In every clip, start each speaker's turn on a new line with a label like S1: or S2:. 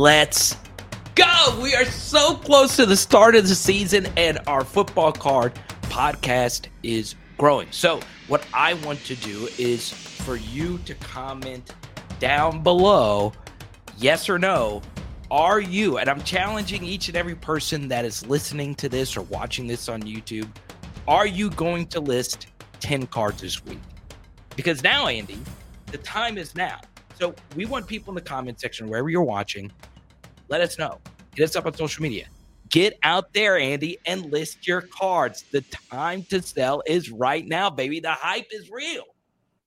S1: Let's go. We are so close to the start of the season, and our football card podcast is growing. So, what I want to do is for you to comment down below yes or no. Are you, and I'm challenging each and every person that is listening to this or watching this on YouTube, are you going to list 10 cards this week? Because now, Andy, the time is now. So we want people in the comment section, wherever you're watching, let us know. Hit us up on social media. Get out there, Andy, and list your cards. The time to sell is right now, baby. The hype is real.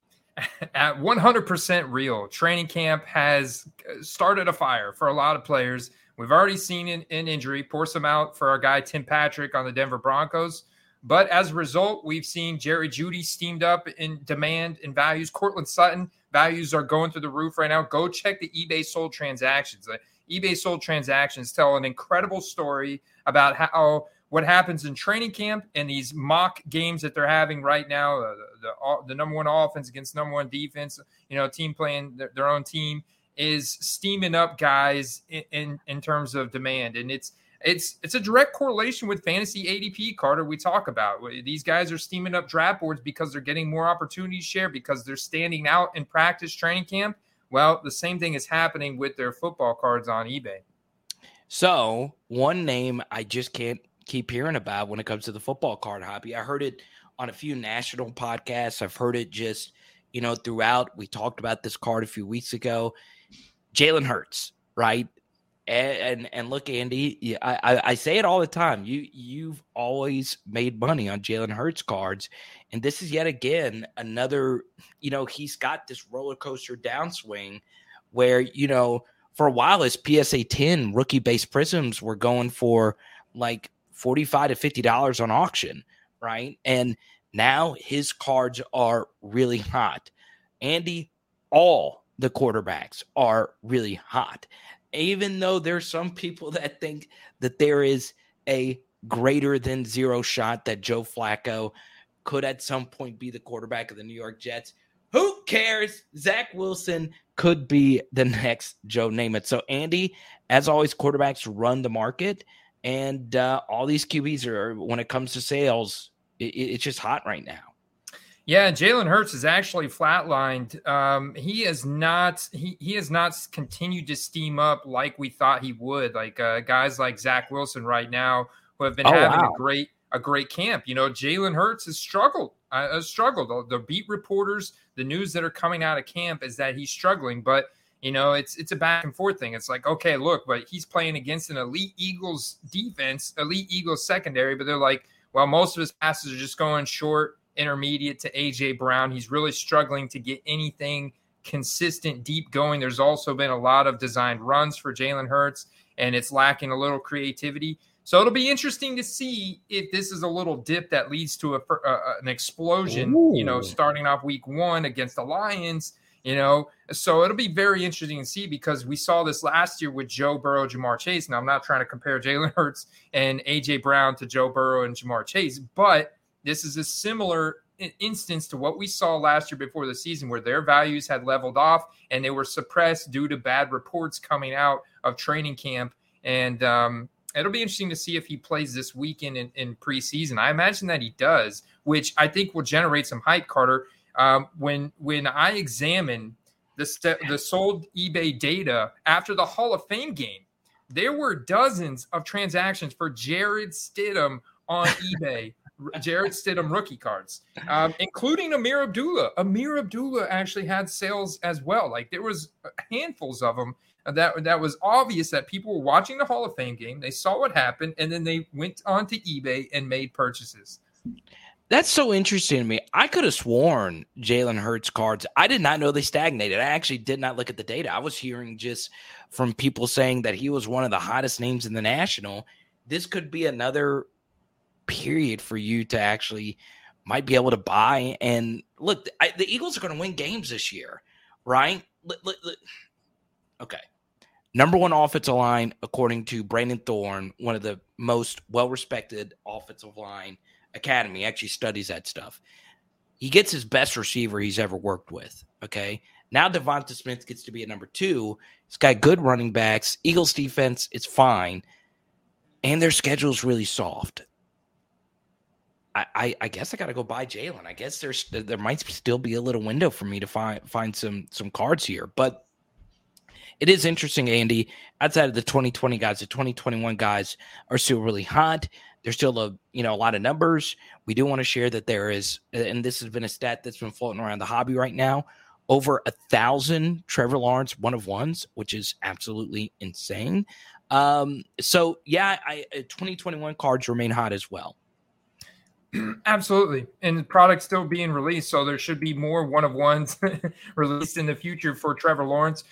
S2: At 100% real. Training camp has uh, started a fire for a lot of players. We've already seen an, an injury pour some out for our guy Tim Patrick on the Denver Broncos. But as a result, we've seen Jerry Jeudy steamed up in demand and values. Courtland Sutton values are going through the roof right now. Go check the eBay sold transactions. The eBay sold transactions tell an incredible story about how what happens in training camp and these mock games that they're having right now. Uh, the, the, the number one offense against number one defense. You know, team playing their, their own team is steaming up guys in, in in terms of demand, and it's it's it's a direct correlation with fantasy ADP, Carter. We talk about these guys are steaming up draft boards because they're getting more opportunities share because they're standing out in practice training camp. Well, the same thing is happening with their football cards on eBay.
S1: So, one name I just can't keep hearing about when it comes to the football card hobby. I heard it on a few national podcasts. I've heard it just, you know, throughout. We talked about this card a few weeks ago. Jalen Hurts, right? And, and, and look, Andy, I, I say it all the time. You you've always made money on Jalen Hurts cards, and this is yet again another. You know, he's got this roller coaster downswing, where you know for a while his PSA ten rookie base prisms were going for like forty five to fifty dollars on auction, right? And now his cards are really hot. Andy, all the quarterbacks are really hot even though there's some people that think that there is a greater than zero shot that Joe Flacco could at some point be the quarterback of the New York Jets. Who cares? Zach Wilson could be the next Joe Namath. So, Andy, as always, quarterbacks run the market, and uh, all these QBs are, when it comes to sales, it, it's just hot right now.
S2: Yeah, Jalen Hurts is actually flatlined. Um, he has not he he has not continued to steam up like we thought he would. Like uh, guys like Zach Wilson right now who have been oh, having wow. a great a great camp. You know, Jalen Hurts has struggled. Uh, has struggled. The, the beat reporters, the news that are coming out of camp is that he's struggling, but you know, it's it's a back and forth thing. It's like, okay, look, but he's playing against an elite Eagles defense, elite Eagles secondary, but they're like, well, most of his passes are just going short intermediate to AJ Brown. He's really struggling to get anything consistent deep going. There's also been a lot of designed runs for Jalen Hurts, and it's lacking a little creativity. So it'll be interesting to see if this is a little dip that leads to a, an explosion. Ooh. You know, starting off week one against the Lions. You know, so it'll be very interesting to see because we saw this last year with Joe Burrow, Ja'Marr Chase. Now I'm not trying to compare Jalen Hurts and AJ Brown to Joe Burrow and Ja'Marr Chase, but this is a similar instance to what we saw last year before the season, where their values had leveled off and they were suppressed due to bad reports coming out of training camp. And um, it'll be interesting to see if he plays this weekend in, in, preseason. I imagine that he does, which I think will generate some hype. Carter, um, when when I examine the st- the sold eBay data after the Hall of Fame game, there were dozens of transactions for Jarrett Stidham on eBay. Jarrett Stidham rookie cards, um, including Ameer Abdullah. Ameer Abdullah actually had sales as well. Like there was handfuls of them that that was obvious that people were watching the Hall of Fame game. They saw what happened, and then they went onto eBay and made purchases.
S1: That's so interesting to me. I could have sworn Jalen Hurts cards. I did not know they stagnated. I actually did not look at the data. I was hearing just from people saying that he was one of the hottest names in the national. This could be another period for you to actually might be able to buy. And look, I, the Eagles are going to win games this year, right? okay. Number one offensive line, according to Brandon Thorn, one of the most well respected offensive line academy, actually studies that stuff. He gets his best receiver he's ever worked with. Okay. Now Devonta Smith gets to be a number two. He's got good running backs. Eagles defense is fine, and their schedule is really soft. I, I, guess I got to go buy Jalen. I guess there's there might still be a little window for me to find find some some cards here, but it is interesting, Andy. Outside of the 2020 guys, the 2021 guys are still really hot. There's still a you know a lot of numbers. We do want to share that there is, and this has been a stat that's been floating around the hobby right now. Over a thousand Trevor Lawrence one of ones, which is absolutely insane. Um, so yeah, I, 2021 cards remain hot as well.
S2: Absolutely. And the product's still being released. So there should be more one of ones released in the future for Trevor Lawrence.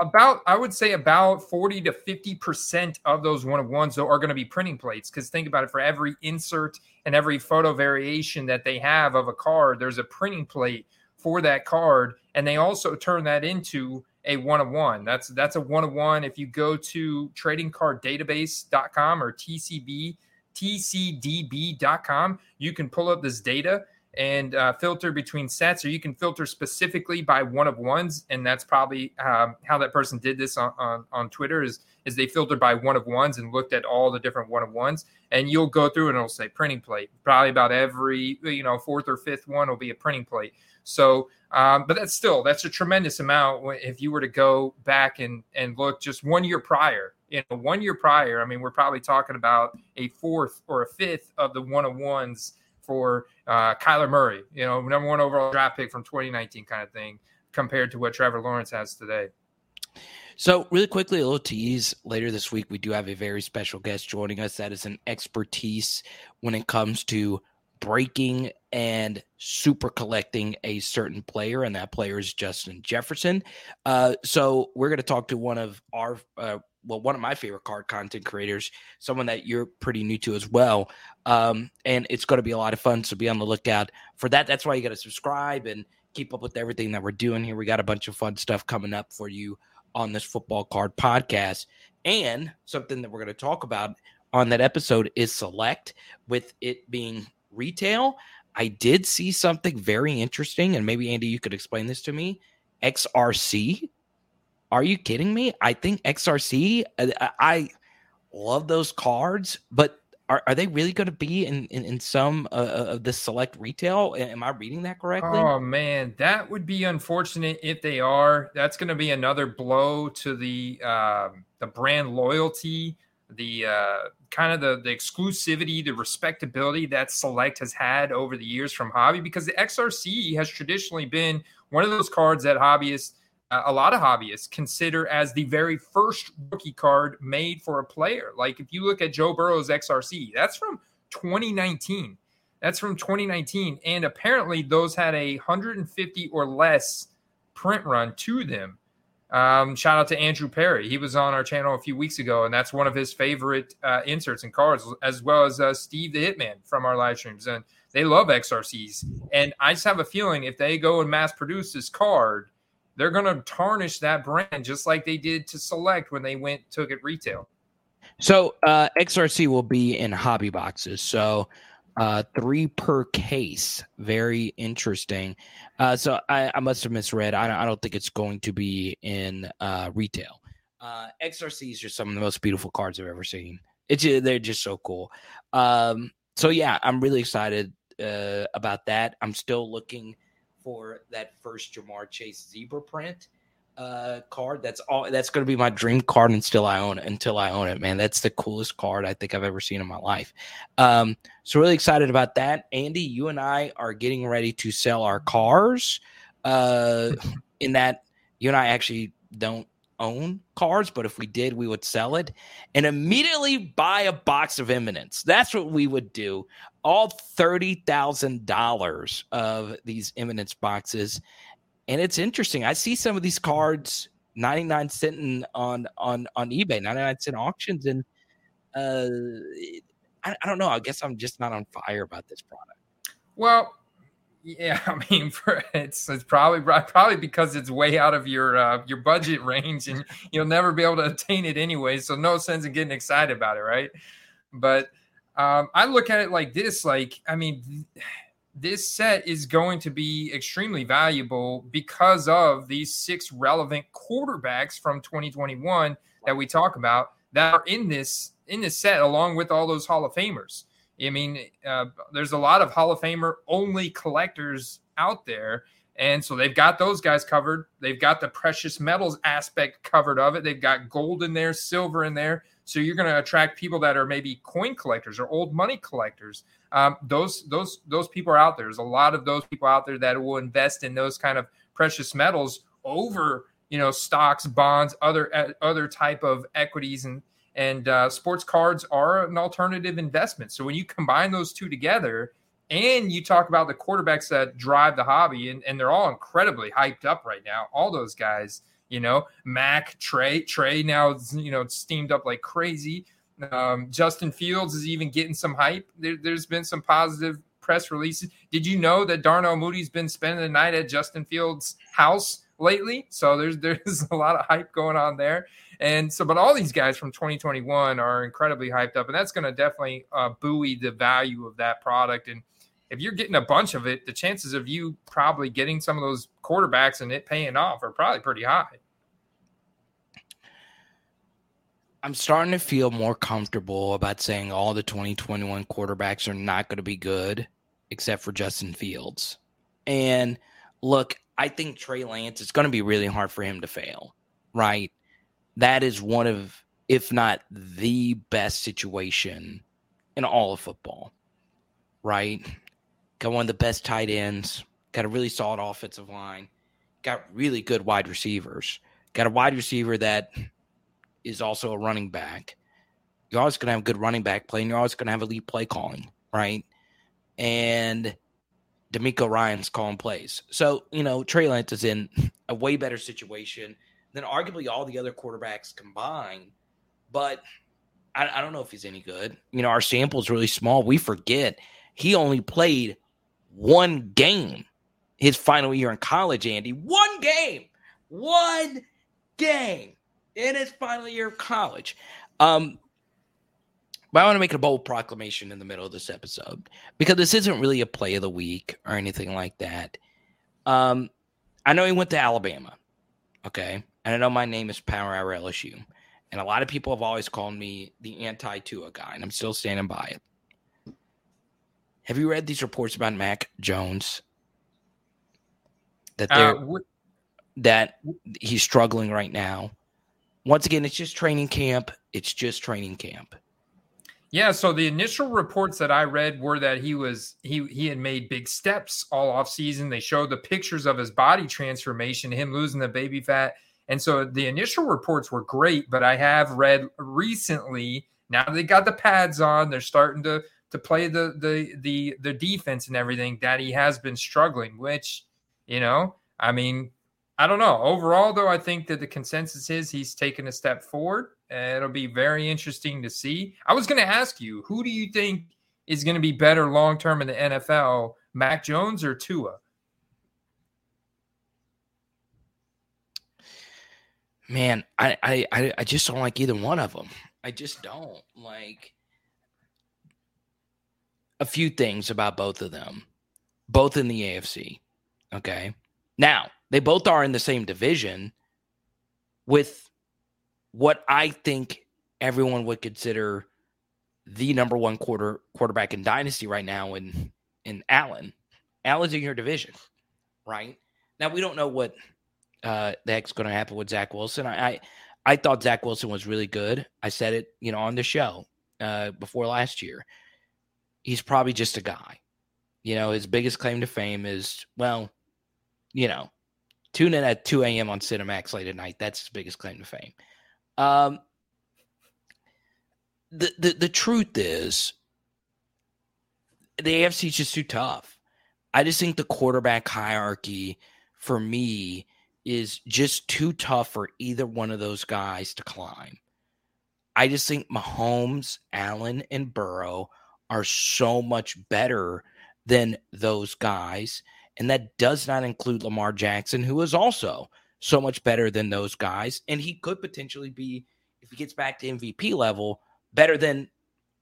S2: About, I would say about 40 to 50% of those one of ones though, are going to be printing plates. Because think about it for every insert and every photo variation that they have of a card, there's a printing plate for that card. And they also turn that into a one of one. That's that's a one of one. If you go to tradingcarddatabase.com or TCB tcdb.com. You can pull up this data and uh, filter between sets, or you can filter specifically by one of ones, and that's probably um, how that person did this on, on, on Twitter. Is is they filtered by one of ones and looked at all the different one of ones, and you'll go through and it'll say printing plate. Probably about every you know fourth or fifth one will be a printing plate. So, um, but that's still that's a tremendous amount if you were to go back and and look just one year prior you know, one year prior, I mean, we're probably talking about a fourth or a fifth of the one of ones for uh, Kyler Murray, you know, number one overall draft pick from 2019 kind of thing, compared to what Trevor Lawrence has today.
S1: So, really quickly, a little tease. Later this week, we do have a very special guest joining us that is an expertise when it comes to breaking and super collecting a certain player, and that player is Justin Jefferson. Uh, so, we're going to talk to one of our uh, well, one of my favorite card content creators, someone that you're pretty new to as well. Um, and it's going to be a lot of fun. So be on the lookout for that. That's why you got to subscribe and keep up with everything that we're doing here. We got a bunch of fun stuff coming up for you on this football card podcast. And something that we're going to talk about on that episode is select with it being retail. I did see something very interesting, and maybe Andy, you could explain this to me. XRC are you kidding me? I think XRC, uh, I, love those cards, but are, are they really going to be in, in, in some uh, uh of the select retail? Am I reading that correctly?
S2: Oh, man. That would be unfortunate if they are. That's going to be another blow to the, uh, the brand loyalty, the uh, kind of the, the exclusivity, the respectability that Select has had over the years from Hobby because the XRC has traditionally been one of those cards that hobbyists a lot of hobbyists consider as the very first rookie card made for a player. Like if you look at Joe Burrow's XRC, that's from 2019. That's from 2019. And apparently those had a 150 or less print run to them. Um, shout out to Andrew Perry. He was on our channel a few weeks ago, and that's one of his favorite uh, inserts and cards, as well as uh, Steve the Hitman from our live streams. And they love XRCs. And I just have a feeling if they go and mass produce this card, they're going to tarnish that brand just like they did to Select when they went took it retail.
S1: So uh, XRC will be in hobby boxes. So uh, three per case. Very interesting. Uh, so I, I, must have misread. I don't, I don't, think it's going to be in uh, retail. Uh, XRCs are some of the most beautiful cards I've ever seen. It's they're just so cool. Um, so yeah, I'm really excited uh, about that. I'm still looking for that first Ja'Marr Chase zebra print uh card. That's all that's gonna be my dream card until I own it until I own it, man. That's the coolest card I think I've ever seen in my life. Um, so really excited about that. Andy, you and I are getting ready to sell our cars. Uh in that you and I actually don't own cards, but if we did, we would sell it and immediately buy a box of Eminence. That's what we would do. All $30,000 of these Eminence boxes. And it's interesting. I see some of these cards 99 cent on on on eBay, 99 cent auctions and uh I, I don't know. I guess I'm just not on fire about this product.
S2: Well, yeah, I mean, for, it's it's probably probably because it's way out of your uh, your budget range, and you'll never be able to attain it anyway. So no sense in getting excited about it, right? But um, I look at it like this: like, I mean, this set is going to be extremely valuable because of these six relevant quarterbacks from 2021 that we talk about that are in this in this set along with all those Hall of Famers. I mean, uh, there's a lot of Hall of Famer only collectors out there. And so they've got those guys covered. They've got the precious metals aspect covered of it. They've got gold in there, silver in there. So you're going to attract people that are maybe coin collectors or old money collectors. Um, those those those people are out there. There's a lot of those people out there that will invest in those kind of precious metals over you know stocks, bonds, other uh, other type of equities and and uh, sports cards are an alternative investment. So when you combine those two together, and you talk about the quarterbacks that drive the hobby, and, and they're all incredibly hyped up right now. All those guys, you know, Mac, Trey, Trey now, you know, steamed up like crazy. Um, Justin Fields is even getting some hype. There, has been some positive press releases. Did you know that Darnell Mooney's been spending the night at Justin Fields' house lately? So there's there's a lot of hype going on there. And so, but all these guys from 2021 are incredibly hyped up, and that's going to definitely uh, buoy the value of that product. And if you're getting a bunch of it, the chances of you probably getting some of those quarterbacks and it paying off are probably pretty high.
S1: I'm starting to feel more comfortable about saying all the 2021 quarterbacks are not going to be good, except for Justin Fields. And look, I think Trey Lance, it's going to be really hard for him to fail, right? That is one of, if not the best situation in all of football, right? Got one of the best tight ends, got a really solid offensive line, got really good wide receivers, got a wide receiver that is also a running back. You're always going to have good running back play, and you're always going to have elite play calling, right? And DeMeco Ryans calling plays. So, you know, Trey Lance is in a way better situation than arguably all the other quarterbacks combined. But I, I don't know if he's any good. You know, our sample is really small. We forget he only played one game his final year in college, Andy. One game. One game in his final year of college. Um, but I want to make a bold proclamation in the middle of this episode because this isn't really a play of the week or anything like that. Um, I know he went to Alabama, okay, and I know my name is Power Hour LSU, and a lot of people have always called me the anti Tua guy, and I'm still standing by it. Have you read these reports about Mac Jones? That they're uh, that he's struggling right now once again, it's just training camp. It's just training camp.
S2: Yeah, so the initial reports that I read were that he was he he had made big steps all off season. They showed the pictures of his body transformation, him losing the baby fat. And so the initial reports were great, but I have read recently now they got the pads on, they're starting to to play the the the the defense and everything that he has been struggling, which, you know, I mean, I don't know. Overall, though, I think that the consensus is he's taken a step forward. Uh, it'll be very interesting to see. I was going to ask you, who do you think is going to be better long term in the NFL, Mac Jones or Tua?
S1: Man, I, I I just don't like either one of them. I just don't like a few things about both of them, both in the AFC. Okay, now they both are in the same division with what I think everyone would consider the number one quarter quarterback in dynasty right now in in Allen. Allen's in your division, right? Now we don't know what uh, the heck's going to happen with Zach Wilson. I, I, I thought Zach Wilson was really good. I said it, you know, on the show uh, before last year. He's probably just a guy. You know, his biggest claim to fame is well, you know, Tune in at 2 a.m. on Cinemax late at night. That's his biggest claim to fame. Um, the, the the truth is, the AFC is just too tough. I just think the quarterback hierarchy for me is just too tough for either one of those guys to climb. I just think Mahomes, Allen, and Burrow are so much better than those guys. And that does not include Lamar Jackson, who is also so much better than those guys. And he could potentially be, if he gets back to MVP level, better than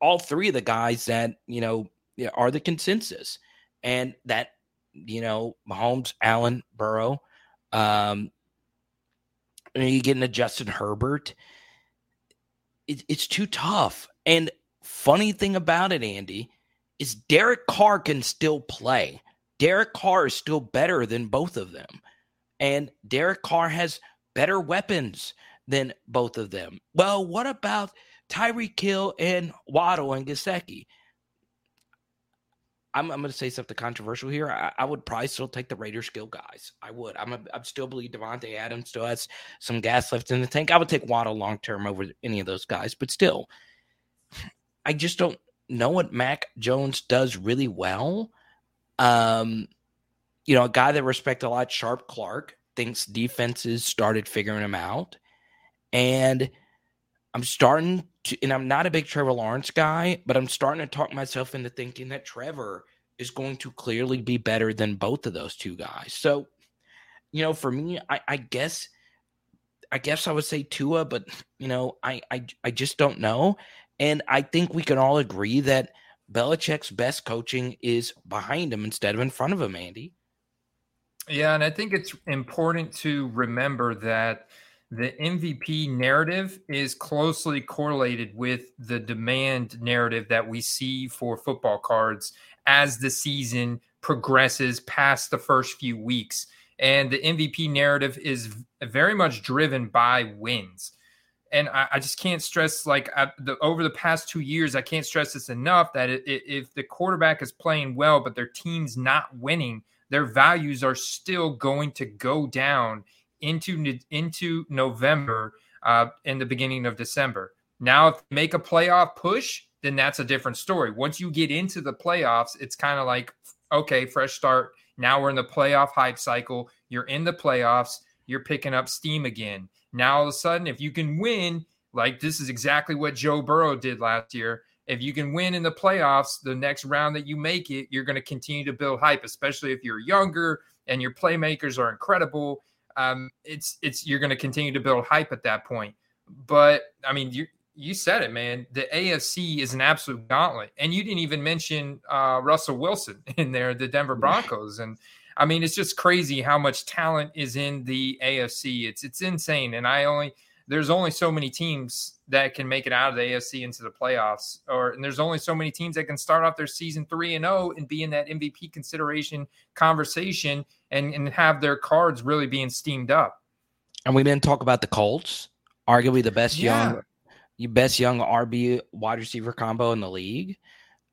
S1: all three of the guys that, you know, are the consensus. and that you know Mahomes, Allen, Burrow. Um, you get into Justin Herbert. It, it's too tough. And funny thing about it, Andy, is Derek Carr can still play. Derek Carr is still better than both of them. And Derek Carr has better weapons than both of them. Well, what about Tyreek Hill and Waddle and Gesicki? I'm, I'm going to say something controversial here. I, I, would probably still take the Raiders skill guys. I would. I'm a, I still believe Davante Adams still has some gas left in the tank. I would take Waddle long term over any of those guys, but still, I just don't know what Mac Jones does really well. Um, you know, a guy that respect a lot, Sharp Clark, thinks defenses started figuring him out, and I'm starting to, and I'm not a big Trevor Lawrence guy, but I'm starting to talk myself into thinking that Trevor is going to clearly be better than both of those two guys. So, you know, for me, I, I guess, I guess I would say Tua, but you know, I, I, I just don't know, and I think we can all agree that Belichick's best coaching is behind him instead of in front of him, Andy.
S2: Yeah, and I think it's important to remember that the MVP narrative is closely correlated with the demand narrative that we see for football cards as the season progresses past the first few weeks. And the MVP narrative is very much driven by wins. And I, I just can't stress, like the, over the past two years, I can't stress this enough that it, it, if the quarterback is playing well, but their team's not winning, their values are still going to go down into into November uh, in the beginning of December. Now, if they make a playoff push, then that's a different story. Once you get into the playoffs, it's kind of like okay, fresh start. Now we're in the playoff hype cycle. You're in the playoffs. You're picking up steam again. Now all of a sudden, if you can win, like this is exactly what Joe Burrow did last year. If you can win in the playoffs, the next round that you make it, you're going to continue to build hype, especially if you're younger and your playmakers are incredible um, it's it's you're going to continue to build hype at that point. But I mean, you you said it, man. The AFC is an absolute gauntlet, and you didn't even mention uh, Russell Wilson in there, the Denver Broncos, and I mean, it's just crazy how much talent is in the AFC. It's it's insane, and I only there's only so many teams that can make it out of the AFC into the playoffs, or and there's only so many teams that can start off their season three and zero and be in that MVP consideration conversation and and have their cards really being steamed up.
S1: And we didn't talk about the Colts, arguably the best yeah. young, best young RB wide receiver combo in the league,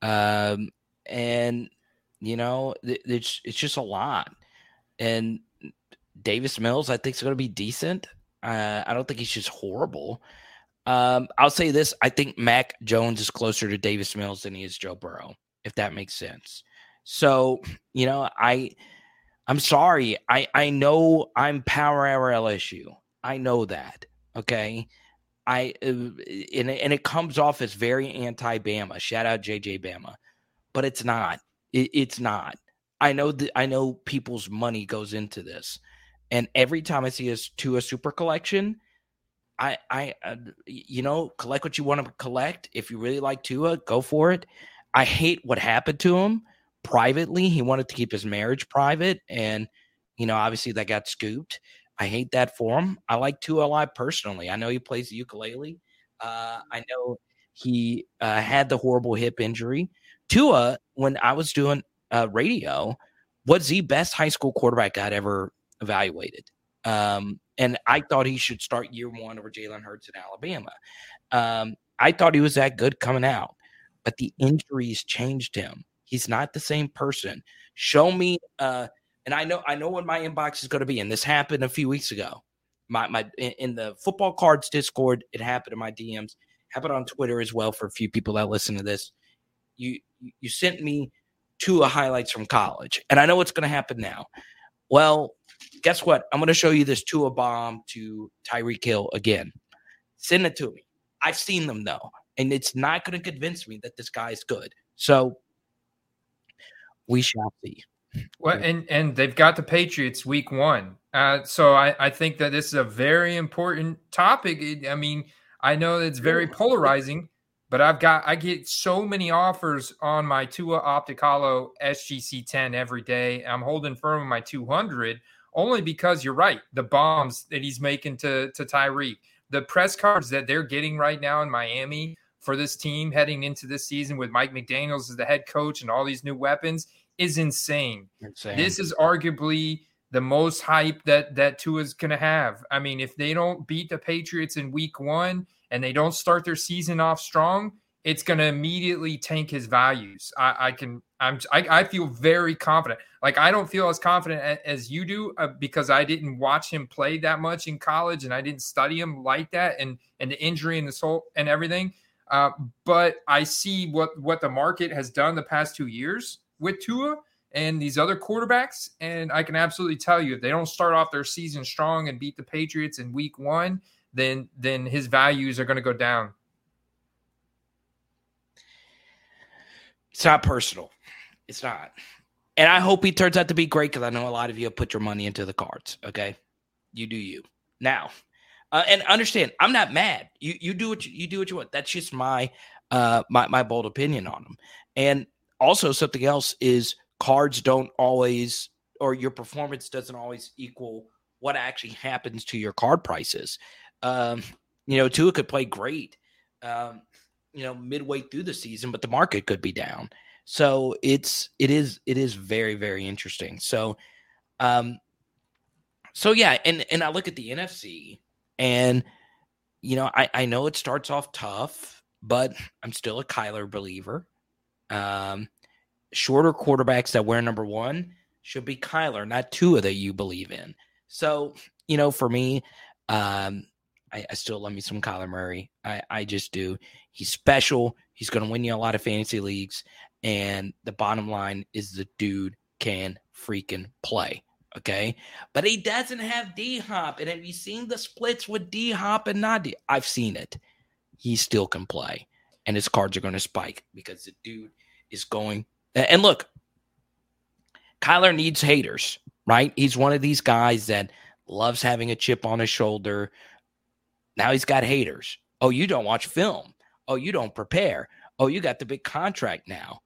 S1: um, and you know it's it's just a lot. And Davis Mills, I think, is going to be decent. Uh, I don't think he's just horrible. Um, I'll say this: I think Mac Jones is closer to Davis Mills than he is Joe Burrow, if that makes sense. So, you know, I I'm sorry. I I know I'm power hour LSU. I know that. Okay. I uh, and and it comes off as very anti Bama. Shout out JJ Bama, but it's not. It, it's not. I know that I know people's money goes into this. And every time I see a to a super collection, I I uh, you know collect what you want to collect. If you really like Tua, go for it. I hate what happened to him privately. He wanted to keep his marriage private, and you know obviously that got scooped. I hate that for him. I like Tua a lot personally. I know he plays the ukulele. Uh, I know he uh, had the horrible hip injury. Tua, when I was doing uh, radio, was the best high school quarterback I'd ever evaluated. Um, and I thought he should start year one over Jalen Hurts in Alabama. Um, I thought he was that good coming out, but the injuries changed him. He's not the same person. Show me, uh, and I know I know what my inbox is going to be, and this happened a few weeks ago. My my in the football cards Discord, it happened in my DMs, happened on Twitter as well for a few people that listen to this. You you sent me two highlights from college, and I know what's going to happen now. Well, guess what? I'm going to show you this Tua bomb to Tyreek Hill again. Send it to me. I've seen them though, and it's not going to convince me that this guy is good. So we shall see.
S2: Well, and and they've got the Patriots week one. Uh, so I, I think that this is a very important topic. I mean, I know it's very polarizing, but I've got I get so many offers on my Tua Optic Holo SGC 10 every day. I'm holding firm on my 200 only because you're right. The bombs that he's making to to Tyreek, the press cards that they're getting right now in Miami for this team heading into this season with Mike McDaniels as the head coach and all these new weapons is insane. insane. This is arguably the most hype that that Tua's going to have. I mean, if they don't beat the Patriots in week 1 and they don't start their season off strong, it's going to immediately tank his values. I, I can, I'm, I, I, feel very confident. Like I don't feel as confident as, as you do uh, because I didn't watch him play that much in college and I didn't study him like that and and the injury and the soul and everything. Uh, but I see what what the market has done the past two years with Tua and these other quarterbacks, and I can absolutely tell you if they don't start off their season strong and beat the Patriots in Week One, then then his values are going to go down.
S1: It's not personal. It's not. And I hope he turns out to be great because I know a lot of you have put your money into the cards. Okay. You do you. Now, uh, and understand, I'm not mad. You you do what you, you do what you want. That's just my uh my my bold opinion on them. And also something else is cards don't always or your performance doesn't always equal what actually happens to your card prices. Um, you know, Tua could play great, um, you know, midway through the season, but the market could be down. So it's it is it is very very interesting. So, um, so yeah, and and I look at the NFC and, you know, I, I know it starts off tough, but I'm still a Kyler believer. Um, shorter quarterbacks that wear number one should be Kyler, not Tua that you believe in. So, you know, for me, um, I, I still love me some Kyler Murray. I, I just do. He's special. He's going to win you a lot of fantasy leagues. And the bottom line is the dude can freaking play. Okay. But he doesn't have D Hop. And have you seen the splits with D Hop and not? I've seen it. He still can play. And his cards are going to spike because the dude is going. And look, Kyler needs haters, right? He's one of these guys that loves having a chip on his shoulder. Now he's got haters. Oh, you don't watch film. Oh, you don't prepare. Oh, you got the big contract now.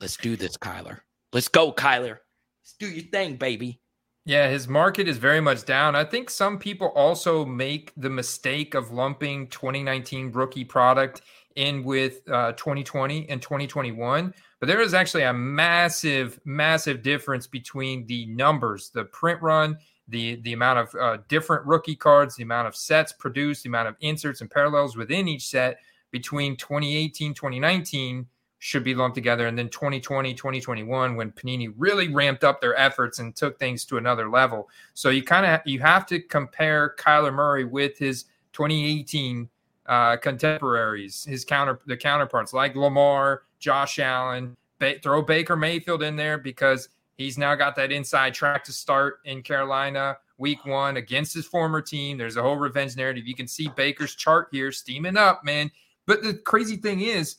S1: Let's do this, Kyler. Let's go, Kyler Let's do your thing, baby.
S2: Yeah, his market is very much down. I think some people also make the mistake of lumping 2019 rookie product in with uh, 2020 and 2021. But there is actually a massive, massive difference between the numbers, the print run, the the amount of uh, different rookie cards, the amount of sets produced, the amount of inserts and parallels within each set between 2018, 2019 should be lumped together. And then 2020, 2021, when Panini really ramped up their efforts and took things to another level. So you kind of you have to compare Kyler Murray with his 2018 uh, contemporaries, his counter the counterparts like Lamar, Josh Allen. Ba- throw Baker Mayfield in there because he's now got that inside track to start in Carolina week one against his former team. There's a whole revenge narrative. You can see Baker's chart here steaming up, man. But the crazy thing is,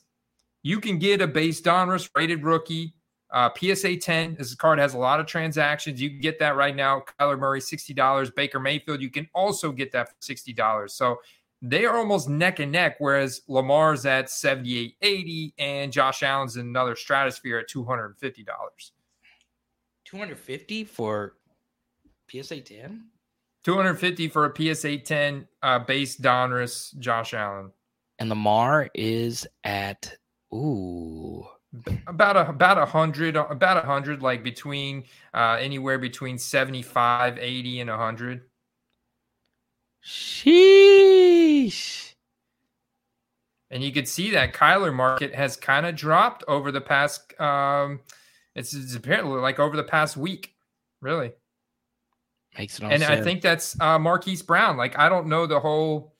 S2: you can get a base Donruss rated rookie. Uh, PSA 10. This card has a lot of transactions. You can get that right now. Kyler Murray, $60. Baker Mayfield, you can also get that for $60. So they are almost neck and neck, whereas Lamar's at 78.80 and Josh Allen's in another stratosphere at $250.
S1: 250 for PSA 10?
S2: 250 for a PSA 10 uh, base Donruss Josh Allen.
S1: And Lamar is at Ooh.
S2: About a about a hundred about a hundred like between uh anywhere between 75 80 and a hundred
S1: sheesh
S2: and you could see that Kyler market has kind of dropped over the past um it's, it's, apparently like over the past week really
S1: makes it
S2: and sense. I think that's uh Marquise Brown like I don't know the whole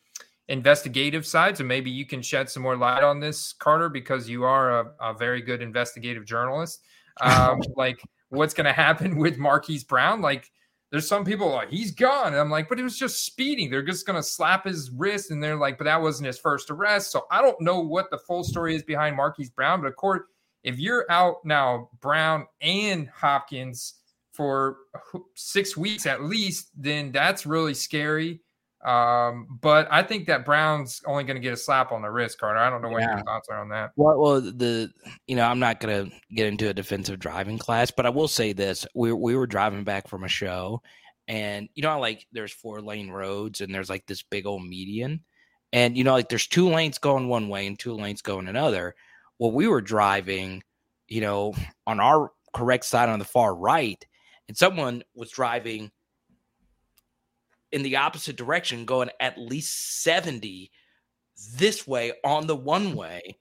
S2: investigative side, so maybe you can shed some more light on this, Carter, because you are a, a very good investigative journalist. Um, like, what's going to happen with Marquise Brown? Like, there's some people like he's gone, and I'm like, but it was just speeding. They're just going to slap his wrist, and they're like, but that wasn't his first arrest. So I don't know what the full story is behind Marquise Brown, but of course, if you're out now, Brown and Hopkins for six weeks at least, then that's really scary Um, but I think that Brown's only going to get a slap on the wrist, Carter. I don't know what yeah. your thoughts are on that.
S1: Well, well, the you know I'm not going to get into a defensive driving class, but I will say this: we we were driving back from a show, and you know, like there's four lane roads, and there's like this big old median, and you know, like there's two lanes going one way and two lanes going another. Well, we were driving, you know, on our correct side on the far right, and someone was driving in the opposite direction, going at least 70 this way on the one way.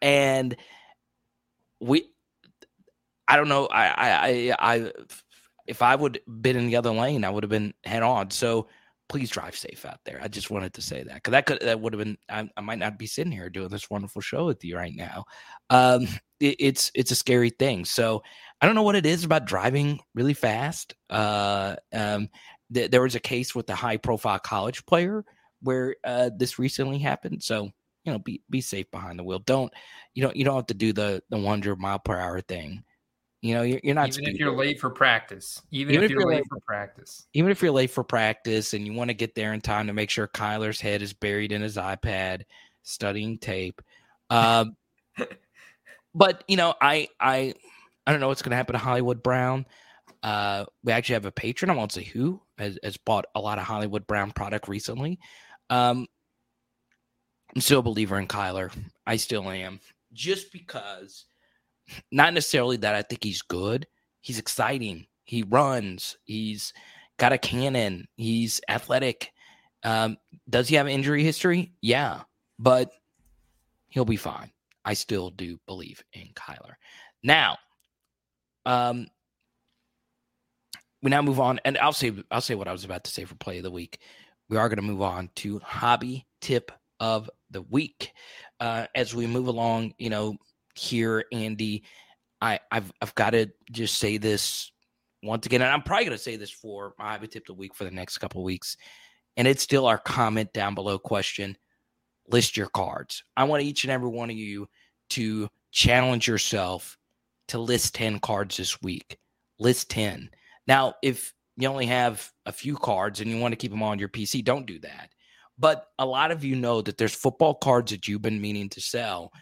S1: And we, I don't know. I, I, I, if I would been in the other lane, I would have been head on. So please drive safe out there. I just wanted to say that because that could that would have been. I, I, might not be sitting here doing this wonderful show with you right now. Um, it, it's it's a scary thing. So I don't know what it is about driving really fast. Uh, um, th- there was a case with a high profile college player where uh, this recently happened. So you know, be be safe behind the wheel. Don't you know you don't have to do the the 100 mile per hour thing. You know, you're, you're not
S2: even if you're late for practice. Even, even if, if, you're, you're late, late for practice.
S1: Even if you're late for practice and you want to get there in time to make sure Kyler's head is buried in his iPad, studying tape. Um, but you know, I I I don't know what's going to happen to Hollywood Brown. Uh, we actually have a patron. I won't say who has, has bought a lot of Hollywood Brown product recently. Um, I'm still a believer in Kyler. I still am, just because, not necessarily that I think he's good. He's exciting. He runs. He's got a cannon. He's athletic. Um, does he have injury history? Yeah, but he'll be fine. I still do believe in Kyler. Now, um, we now move on, and I'll say I'll say what I was about to say for play of the week. We are going to move on to hobby tip of the week uh, as we move along. You know, here, Andy, I I've I've got to just say this once again, and I'm probably going to say this for my hobby tip the week for the next couple weeks, and it's still our comment down below question. List your cards. I want each and every one of you to challenge yourself to list 10 cards this week. List 10. Now, if you only have a few cards and you want to keep them on your PC, don't do that. But a lot of you know that there's football cards that you've been meaning to sell.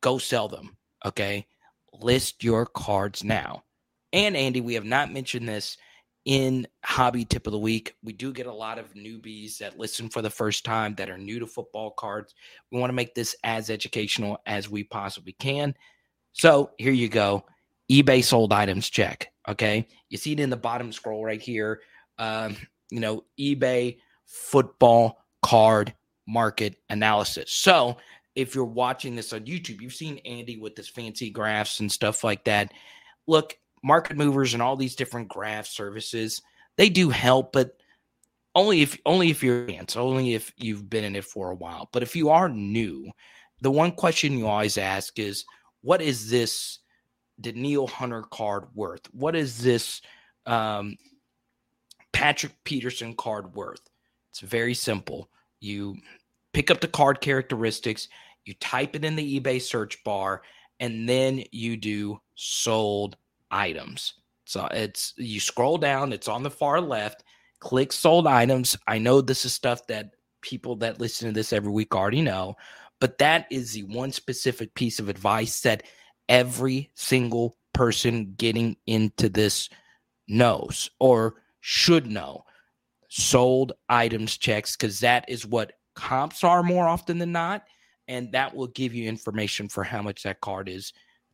S1: Go sell them. Okay. List your cards now. And Andy, we have not mentioned this in hobby tip of the week. We do get a lot of newbies that listen for the first time that are new to football cards. We want to make this as educational as we possibly can. So here you go. eBay sold items check. Okay. You see it in the bottom scroll right here. Um, you know, eBay football card market analysis. So if you're watching this on YouTube, you've seen Andy with this fancy graphs and stuff like that. Look, market movers and all these different graph services, they do help, but only if only if you're advanced, only if you've been in it for a while. But if you are new, the one question you always ask is, what is this Danielle Hunter card worth? What is this um, Patrick Peterson card worth? It's very simple. You pick up the card characteristics, you type it in the eBay search bar, and then you do sold items. So it's you scroll down, it's on the far left, click sold items. I know this is stuff that people that listen to this every week already know, but that is the one specific piece of advice that every single person getting into this knows or should know. Sold items checks, because that is what comps are more often than not. And that will give you information for how much that card is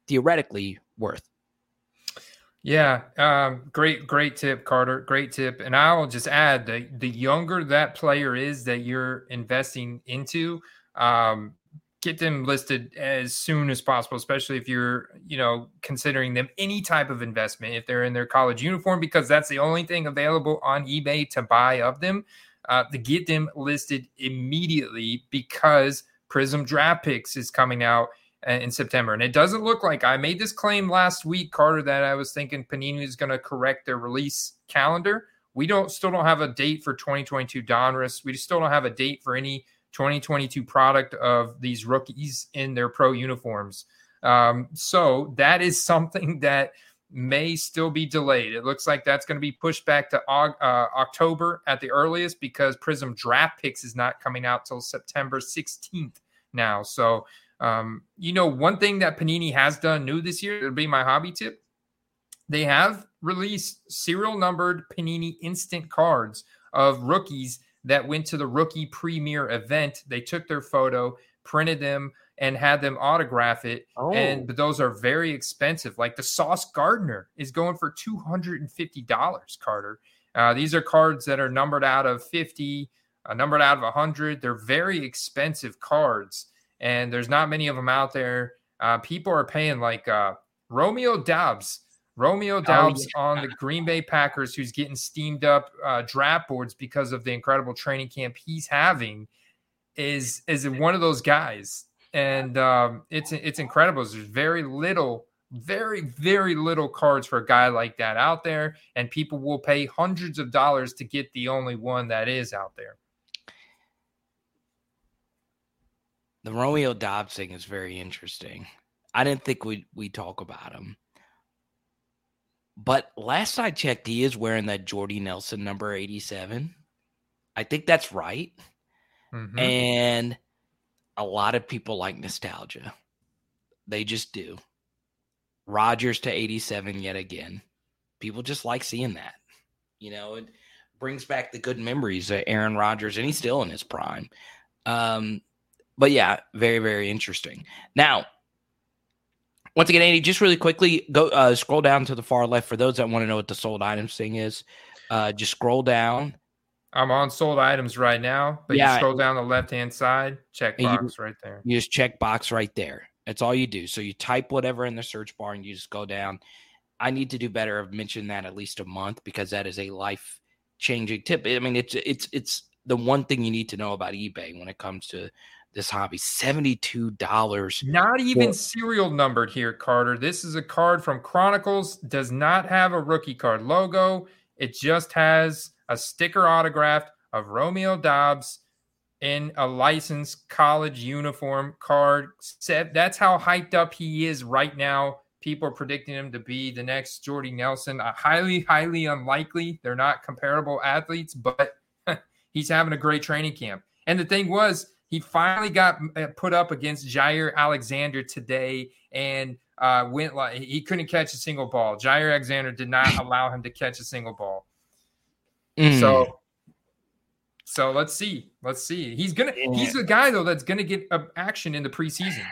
S1: theoretically worth.
S2: Yeah, um, great, great tip, Carter. Great tip. And I will just add that the younger that player is that you're investing into, um, get them listed as soon as possible, especially if you're, you know, considering them any type of investment. If they're in their college uniform, because that's the only thing available on eBay to buy of them, uh, to get them listed immediately because Prism Draft Picks is coming out in September. And it doesn't look like I made this claim last week, Carter, that I was thinking Panini is going to correct their release calendar. We don't still don't have a date for 2022 Donruss. We still don't have a date for any 2022 product of these rookies in their pro uniforms. Um, so that is something that may still be delayed. It looks like that's going to be pushed back to uh, October at the earliest because Prism Draft Picks is not coming out till September 16th now. So, um, you know, one thing that Panini has done new this year, it'll be my hobby tip. They have released serial numbered Panini instant cards of rookies that went to the rookie premiere event. They took their photo, printed them, and had them autograph it. Oh. And but those are very expensive. Like the Sauce Gardner is going for two hundred and fifty dollars. Carter, uh, these are cards that are numbered out of fifty, uh, numbered out of hundred. They're very expensive cards, and there's not many of them out there. Uh, people are paying like uh, Romeo Doubs. Romeo Doubs oh, yeah. on the Green Bay Packers, who's getting steamed up uh, draft boards because of the incredible training camp he's having, is is one of those guys and um, it's it's incredible. There's very little, very very little cards for a guy like that out there, and people will pay hundreds of dollars to get the only one that is out there.
S1: The Romeo Doubs thing is very interesting. I didn't think we we talk about him. But last I checked, he is wearing that Jordy Nelson number 87. I think that's right. Mm-hmm. And a lot of people like nostalgia. They just do. Rodgers to 87 yet again. People just like seeing that. You know, it brings back the good memories of Aaron Rodgers, and he's still in his prime. Um, but yeah, very, very interesting. Now, once again, Andy, just really quickly, go uh, scroll down to the far left for those that want to know what the sold items thing is. Uh, just scroll down
S2: I'm on sold items right now, but yeah, you scroll down the left hand side, check box you, right there.
S1: You just check box right there. That's all you do. So you type whatever in the search bar and you just go down. I need to do better of mentioning that at least a month because that is a life changing tip. I mean, it's it's it's the one thing you need to know about eBay when it comes to this hobby. Seventy-two dollars.
S2: Not even for- serial numbered here, Carter. This is a card from Chronicles. Does not have a rookie card logo. It just has a sticker autographed of Romeo Doubs in a licensed college uniform card. That's how hyped up he is right now. People are predicting him to be the next Jordy Nelson. Uh, highly, highly unlikely. They're not comparable athletes, but he's having a great training camp. And the thing was, he finally got uh, put up against Jaire Alexander today and uh, went like he couldn't catch a single ball. Jaire Alexander did not allow him to catch a single ball. Mm. So so let's see. Let's see. He's gonna. Yeah. He's a guy though that's gonna get uh, action in the preseason.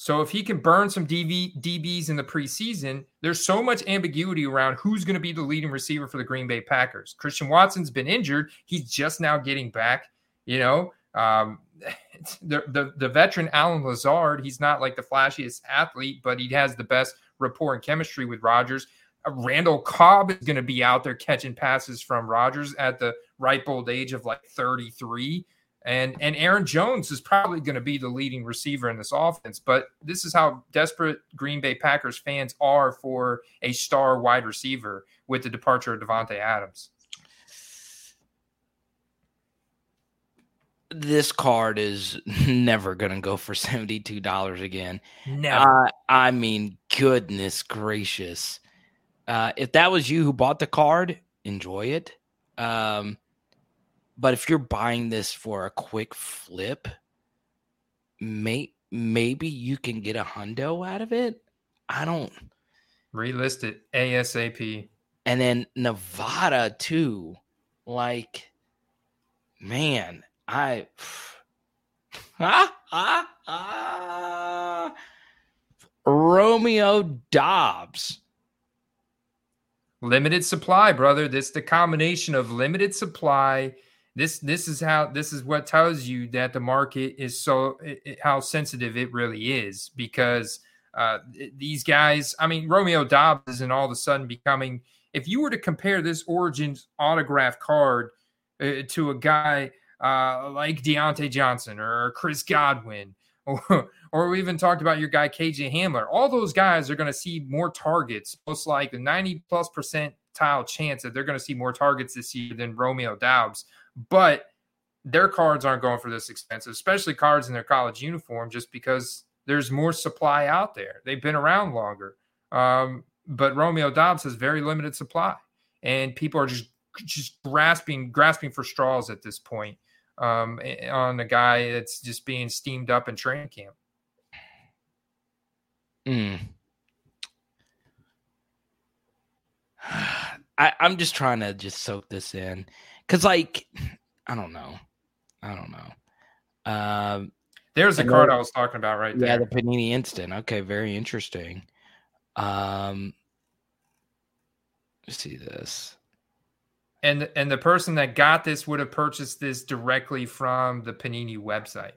S2: So if he can burn some DV, DBs in the preseason, there's so much ambiguity around who's going to be the leading receiver for the Green Bay Packers. Christian Watson's been injured. He's just now getting back. You know, um, the, the the veteran Allen Lazard. He's not like the flashiest athlete, but he has the best rapport and chemistry with Rodgers. Uh, Randall Cobb is going to be out there catching passes from Rodgers at the ripe old age of like 33. And and Aaron Jones is probably going to be the leading receiver in this offense. But this is how desperate Green Bay Packers fans are for a star wide receiver with the departure of Davante Adams.
S1: This card is never going to go for $72 again. No. Uh, I mean, goodness gracious. Uh, if that was you who bought the card, enjoy it. Um, but if you're buying this for a quick flip, may, maybe you can get a hundo out of it. I don't
S2: relist it ASAP.
S1: And then Nevada too. Like, man, I ah, ah, ah. Romeo Doubs.
S2: limited supply brother this the combination of limited supply this this is how this is what tells you that the market is so it, how sensitive it really is because uh, these guys i mean romeo Doubs isn't all of a sudden becoming if you were to compare this origins autograph card uh, to a guy uh, like Diontae Johnson or Chris Godwin or, or we even talked about your guy KJ Hamler. All those guys are going to see more targets, most like a 90 plus percentile chance that they're going to see more targets this year than Romeo Doubs. But their cards aren't going for this expensive, especially cards in their college uniform, just because there's more supply out there. They've been around longer. Um, but Romeo Doubs has very limited supply, and people are just just grasping grasping for straws at this point um, on a guy that's just being steamed up in training camp.
S1: Mm. I, I'm just trying to just soak this in because, like, I don't know, I don't know. Um,
S2: There's the card I was talking about right there.
S1: Yeah, the Panini Instant. Okay, very interesting. Um, see this.
S2: And and the person that got this would have purchased this directly from the Panini website.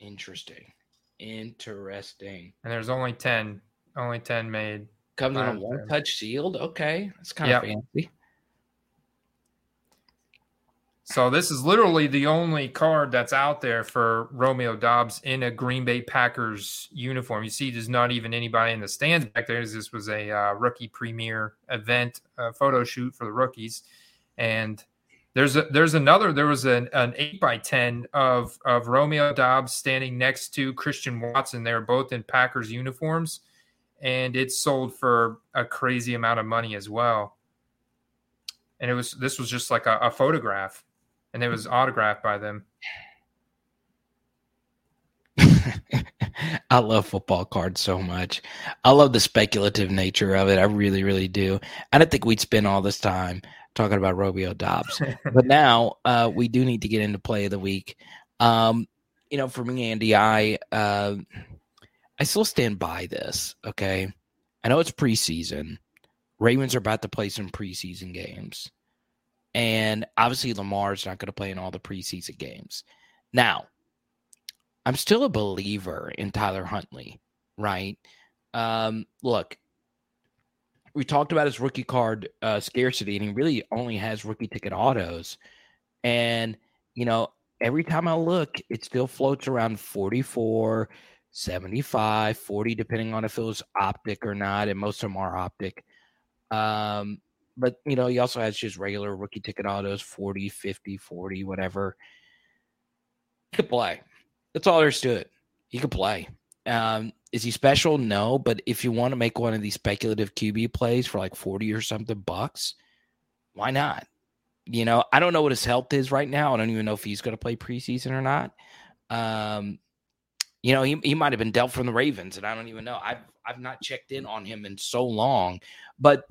S1: Interesting. Interesting.
S2: And there's only 10 only 10 made.
S1: Comes in a one touch sealed. Okay. That's kind yep. of fancy.
S2: So this is literally the only card that's out there for Romeo Doubs in a Green Bay Packers uniform. You see, there's not even anybody in the stands back there. This was a uh, rookie premiere event, uh, photo shoot for the rookies, and there's a, there's another. There was an, an eight by ten of of Romeo Doubs standing next to Christian Watson. They're both in Packers uniforms, and it sold for a crazy amount of money as well. And it was this was just like a, a photograph and it was autographed by them.
S1: I love football cards so much. I love the speculative nature of it. I really, really do. I don't think we'd spend all this time talking about Romeo Doubs, but now uh, we do need to get into play of the week. Um, you know, for me, Andy, I uh, I still stand by this. Okay, I know it's preseason. Ravens are about to play some preseason games. And obviously, Lamar's not going to play in all the preseason games. Now, I'm still a believer in Tyler Huntley, right? Um, look, we talked about his rookie card uh, scarcity, and he really only has rookie ticket autos. And, you know, every time I look, it still floats around 44, 75, 40, depending on if it was optic or not. And most of them are optic. Um, but you know, he also has just regular rookie ticket autos 40, 50, 40, whatever. He could play. That's all there's to it. He could play. Um, is he special? No, but if you want to make one of these speculative QB plays for like 40 or something bucks, why not? You know, I don't know what his health is right now. I don't even know if he's going to play preseason or not. Um, you know, he, he might have been dealt from the Ravens, and I don't even know. I've I've not checked in on him in so long. But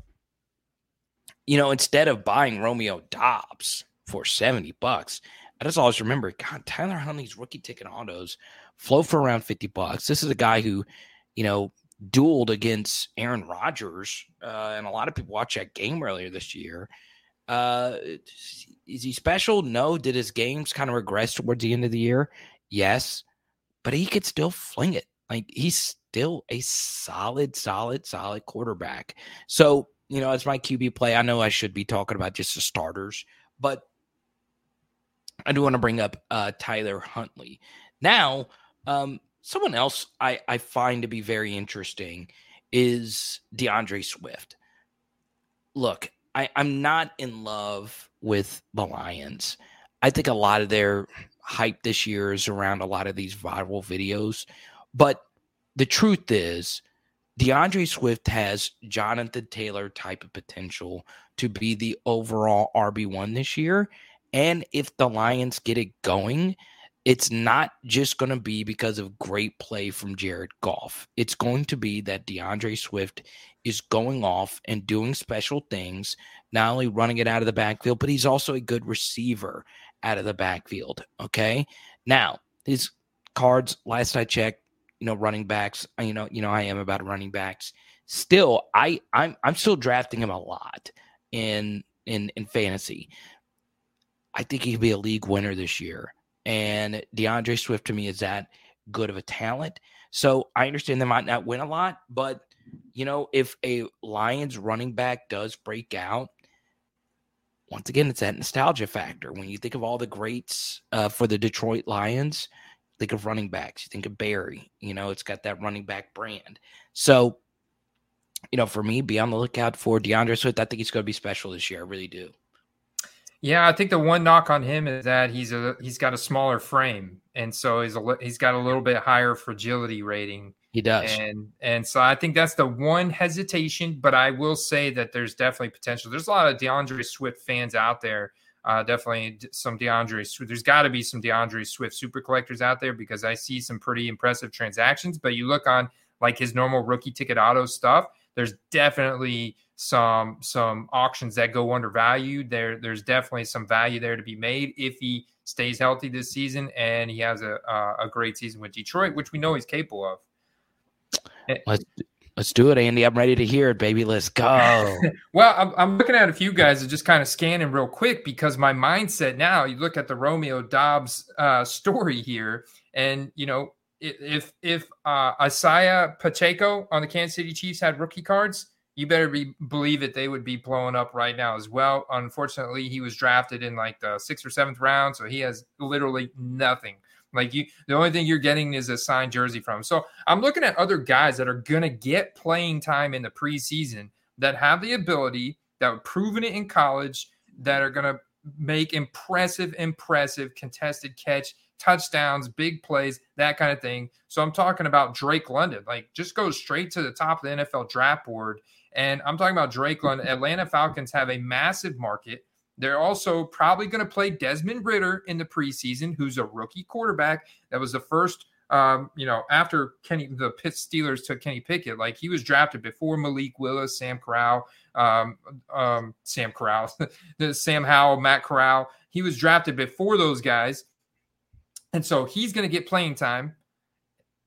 S1: you know, instead of buying Romeo Doubs for 70 bucks, I just always remember, God, Tyler Huntley's rookie ticket autos flow for around 50 bucks. This is a guy who, you know, dueled against Aaron Rodgers, uh, and a lot of people watched that game earlier this year. Uh, is he special? No. Did his games kind of regress towards the end of the year? Yes, but he could still fling it. Like he's still a solid, solid, solid quarterback. So you know, as my QB play, I know I should be talking about just the starters, but I do want to bring up uh, Tyler Huntley. Now, um, someone else I, I find to be very interesting is D'Andre Swift. Look, I, I'm not in love with the Lions. I think a lot of their hype this year is around a lot of these viral videos. But the truth is, D'Andre Swift has Jonathan Taylor type of potential to be the overall RB1 this year. And if the Lions get it going, it's not just going to be because of great play from Jared Goff. It's going to be that D'Andre Swift is going off and doing special things, not only running it out of the backfield, but he's also a good receiver out of the backfield. Okay. Now, his cards, last I checked, you know, running backs. You know, you know, I am about running backs. Still, I I'm I'm still drafting him a lot in in in fantasy. I think he could be a league winner this year. And D'Andre Swift to me is that good of a talent. So I understand they might not win a lot, but you know, if a Lions running back does break out, once again, it's that nostalgia factor. When you think of all the greats uh, for the Detroit Lions, Think of running backs. You think of Barry. You know, it's got that running back brand. So, you know, for me, be on the lookout for D'Andre Swift. I think he's going to be special this year. I really do.
S2: Yeah, I think the one knock on him is that he's a he's got a smaller frame, and so he's a he's got a little bit higher fragility rating.
S1: He does,
S2: and and so I think that's the one hesitation. But I will say that there's definitely potential. There's a lot of D'Andre Swift fans out there. Uh, definitely some D'Andre. There's got to be some D'Andre Swift super collectors out there because I see some pretty impressive transactions. But you look on like his normal rookie ticket auto stuff. There's definitely some some auctions that go undervalued. There there's definitely some value there to be made if he stays healthy this season and he has a a, a great season with Detroit, which we know he's capable of.
S1: Eh, let's let's do it, Andy. I'm ready to hear it, baby. Let's go.
S2: well, I'm, I'm looking at a few guys and just kind of scanning real quick because my mindset now. You look at the Romeo Doubs uh, story here, and you know if if uh, Isaiah Pacheco on the Kansas City Chiefs had rookie cards, you better be believe it they would be blowing up right now as well. Unfortunately, he was drafted in like the sixth or seventh round, so he has literally nothing. Like you, the only thing you're getting is a signed jersey from. So I'm looking at other guys that are gonna get playing time in the preseason that have the ability that have proven it in college that are gonna make impressive, impressive contested catch touchdowns, big plays, that kind of thing. So I'm talking about Drake London. Like just go straight to the top of the NFL draft board. And I'm talking about Drake London. Atlanta Falcons have a massive market. They're also probably going to play Desmond Ridder in the preseason, who's a rookie quarterback. That was the first, um, you know, after Kenny, the Pitt Steelers took Kenny Pickett. Like he was drafted before Malik Willis, Sam Corral, um, um, Sam Corral, Sam Howell, Matt Corral. He was drafted before those guys. And so he's going to get playing time.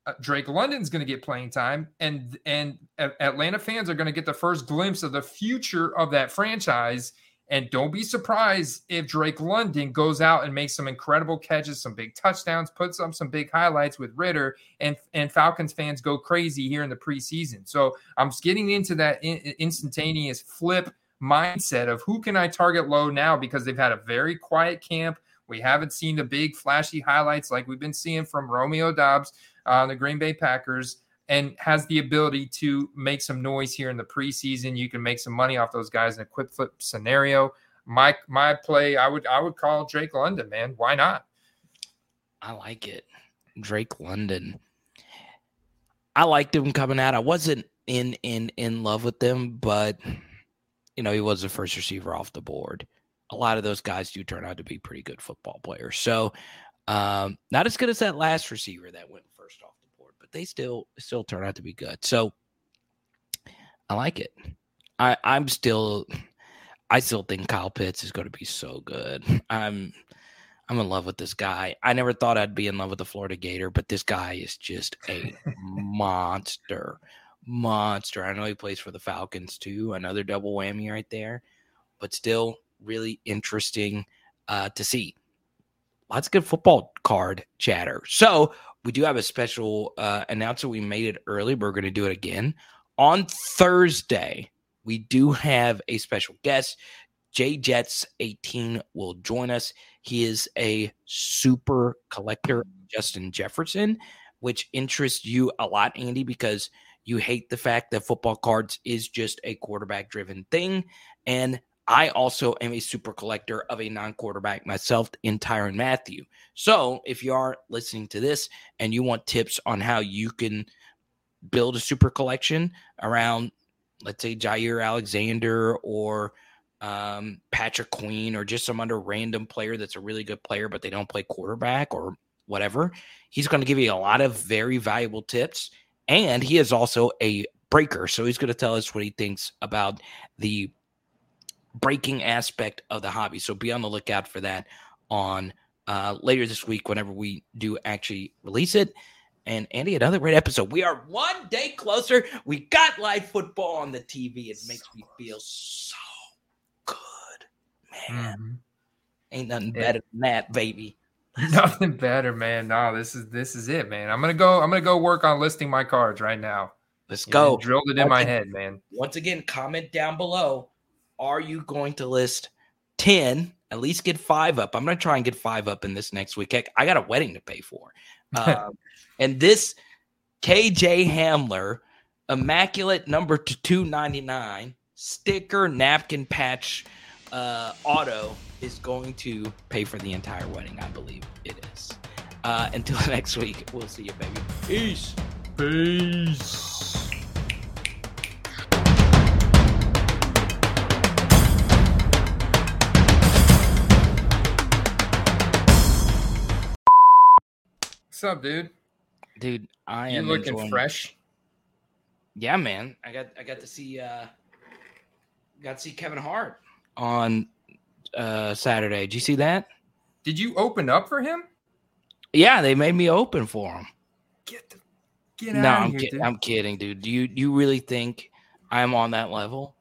S2: Uh, Drake London's going to get playing time, and and Atlanta fans are going to get the first glimpse of the future of that franchise. And don't be surprised if Drake London goes out and makes some incredible catches, some big touchdowns, puts up some big highlights with Ridder, and and Falcons fans go crazy here in the preseason. So I'm getting into that in, instantaneous flip mindset of who can I target low now because they've had a very quiet camp. We haven't seen the big flashy highlights like we've been seeing from Romeo Doubs on uh, the Green Bay Packers and has the ability to make some noise here in the preseason. You can make some money off those guys in a quick flip scenario. My my play, I would I would call Drake London, man. Why not?
S1: I like it. Drake London. I liked him coming out. I wasn't in in in love with them, but you know, he was the first receiver off the board a lot of those guys do turn out to be pretty good football players. So, um, not as good as that last receiver that went first off the board, but they still still turn out to be good. So, I like it. I I'm still I still think Kyle Pitts is going to be so good. I'm I'm in love with this guy. I never thought I'd be in love with the Florida Gator, but this guy is just a monster. Monster. I know he plays for the Falcons too. Another double whammy right there. But still, really interesting uh, to see. Lots of good football card chatter. So we do have a special uh, announcement. We made it early. But we're going to do it again on Thursday. We do have a special guest. J Jets 18 will join us. He is a super collector, Justin Jefferson, which interests you a lot, Andy, because you hate the fact that football cards is just a quarterback driven thing. And I also am a super collector of a non quarterback myself in Tyrann Mathieu. So if you are listening to this and you want tips on how you can build a super collection around, let's say, Jaire Alexander or um, Patrick Queen or just some other random player that's a really good player, but they don't play quarterback or whatever, he's going to give you a lot of very valuable tips. And he is also a breaker. So he's going to tell us what he thinks about the breaking aspect of the hobby. So be on the lookout for that on uh, later this week whenever we do actually release it. And Andy, another great episode. We are one day closer. We got live football on the TV. It makes me feel so good, man. Mm-hmm. Ain't nothing yeah. better than that, baby.
S2: Nothing better, man. No, this is this is it, man. I'm gonna go. I'm gonna go work on listing my cards right now.
S1: Let's you go. Know,
S2: drilled it in my head, man.
S1: Once again, comment down below are you going to list 10 at least get five up i'm going to try and get five up in this next week i got a wedding to pay for um, and this kj hamler immaculate number 299 sticker napkin patch uh, auto is going to pay for the entire wedding. I believe it is. Uh, until next week, we'll see you, baby. Peace.
S2: Peace. Up, dude?
S1: Dude, I
S2: You
S1: am
S2: looking
S1: enjoying-
S2: fresh?
S1: Yeah, man. I got I got to see uh got to see Kevin Hart on uh Saturday. Did you see that?
S2: Did you open up for him?
S1: Yeah, they made me open for him.
S2: Get the get
S1: no,
S2: out
S1: I'm,
S2: of here,
S1: kid-
S2: dude.
S1: I'm kidding, dude. Do you you really think I'm on that level?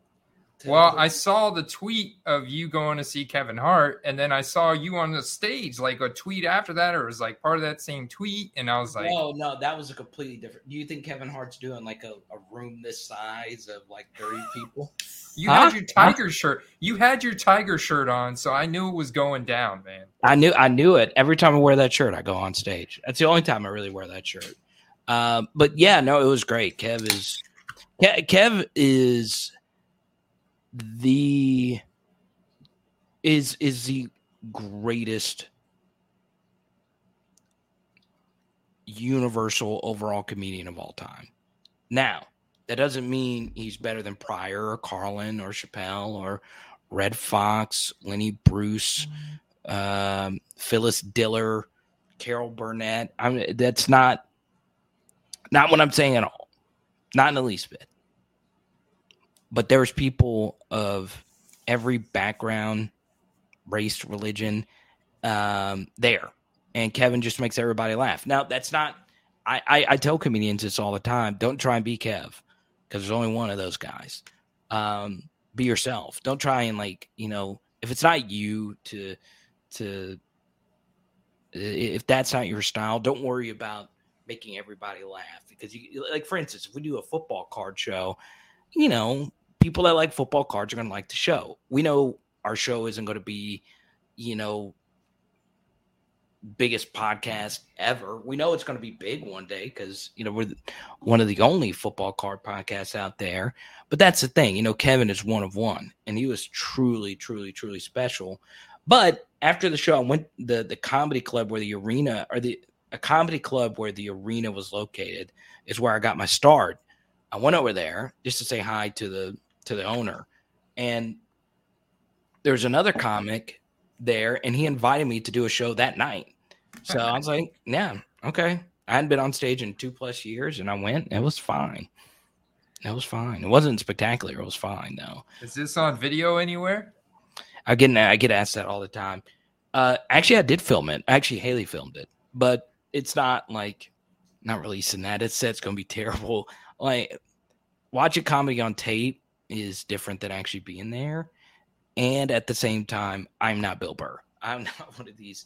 S2: Well, I saw the tweet of you going to see Kevin Hart, and then I saw you on the stage, like a tweet after that, or it was like part of that same tweet, and I was like,
S1: no, no, that was a completely different. Do you think Kevin Hart's doing like a, a room this size of like 30 people?
S2: "You
S1: Huh?
S2: had your tiger shirt, you had your tiger shirt on, so I knew it was going down, man."
S1: I knew I knew it. Every time I wear that shirt, I go on stage. That's the only time I really wear that shirt. Um, but yeah, no, it was great. Kev is Kev is the is is the greatest universal overall comedian of all time. Now, that doesn't mean he's better than Pryor or Carlin or Chappelle or Redd Foxx, Lenny Bruce, um, Phyllis Diller, Carol Burnett. I mean, that's not not what I'm saying at all. Not in the least bit. But there's people of every background, race, religion, um, there, and Kevin just makes everybody laugh. Now, that's not. I, I, I tell comedians this all the time. Don't try and be Kev, because there's only one of those guys. Um, be yourself. Don't try and like you know if it's not you to to if that's not your style, don't worry about making everybody laugh because you like for instance, if we do a football card show, you know, people that like football cards are going to like the show. We know our show isn't going to be, you know, biggest podcast ever. We know it's going to be big one day because you know we're one of the only football card podcasts out there. But that's the thing, you know, Kevin is one of one, and he was truly, truly, truly special. But after the show, I went the the comedy club where the arena or the a comedy club where the arena was located is where I got my start. I went over there just to say hi to the to the owner, and there's another comic there, and he invited me to do a show that night. So I was like, yeah, okay. I hadn't been on stage in two plus years, and I went. And it was fine. It was fine. It wasn't spectacular. It was fine though.
S2: Is this on video anywhere?
S1: I get I get asked that all the time. Uh, actually, I did film it. Actually, Haley filmed it, but it's not like not releasing that. It's said it's going to be terrible. Like watching comedy on tape is different than actually being there. And at the same time, I'm not Bill Burr. I'm not one of these